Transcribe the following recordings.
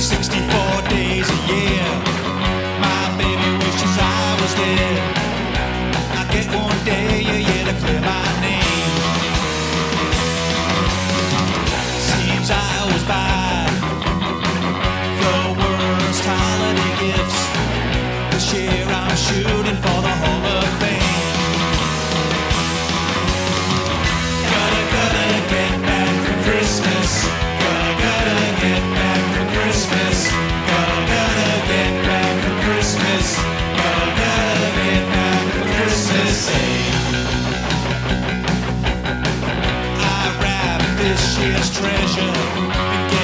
64 days a year. this year's treasure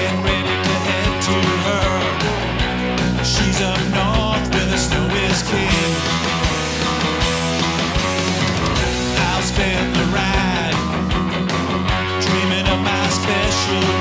and ready to head to her. She's up north where the snow is king. I'll spend the ride dreaming of my special.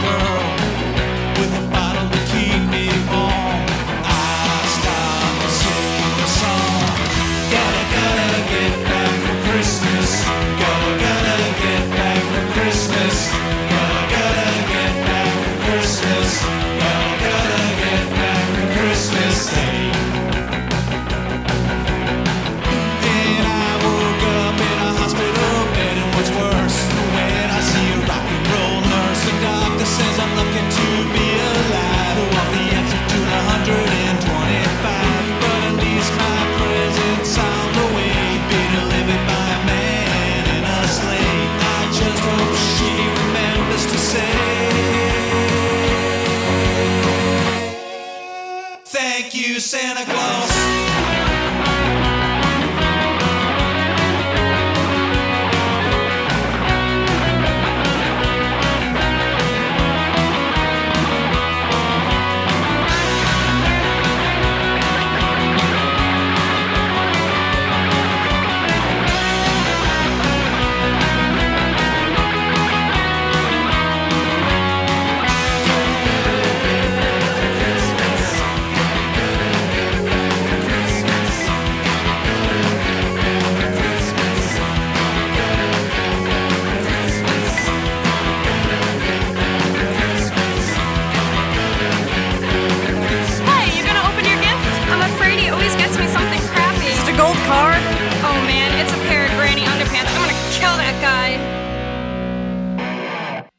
Thank you, Santa Claus.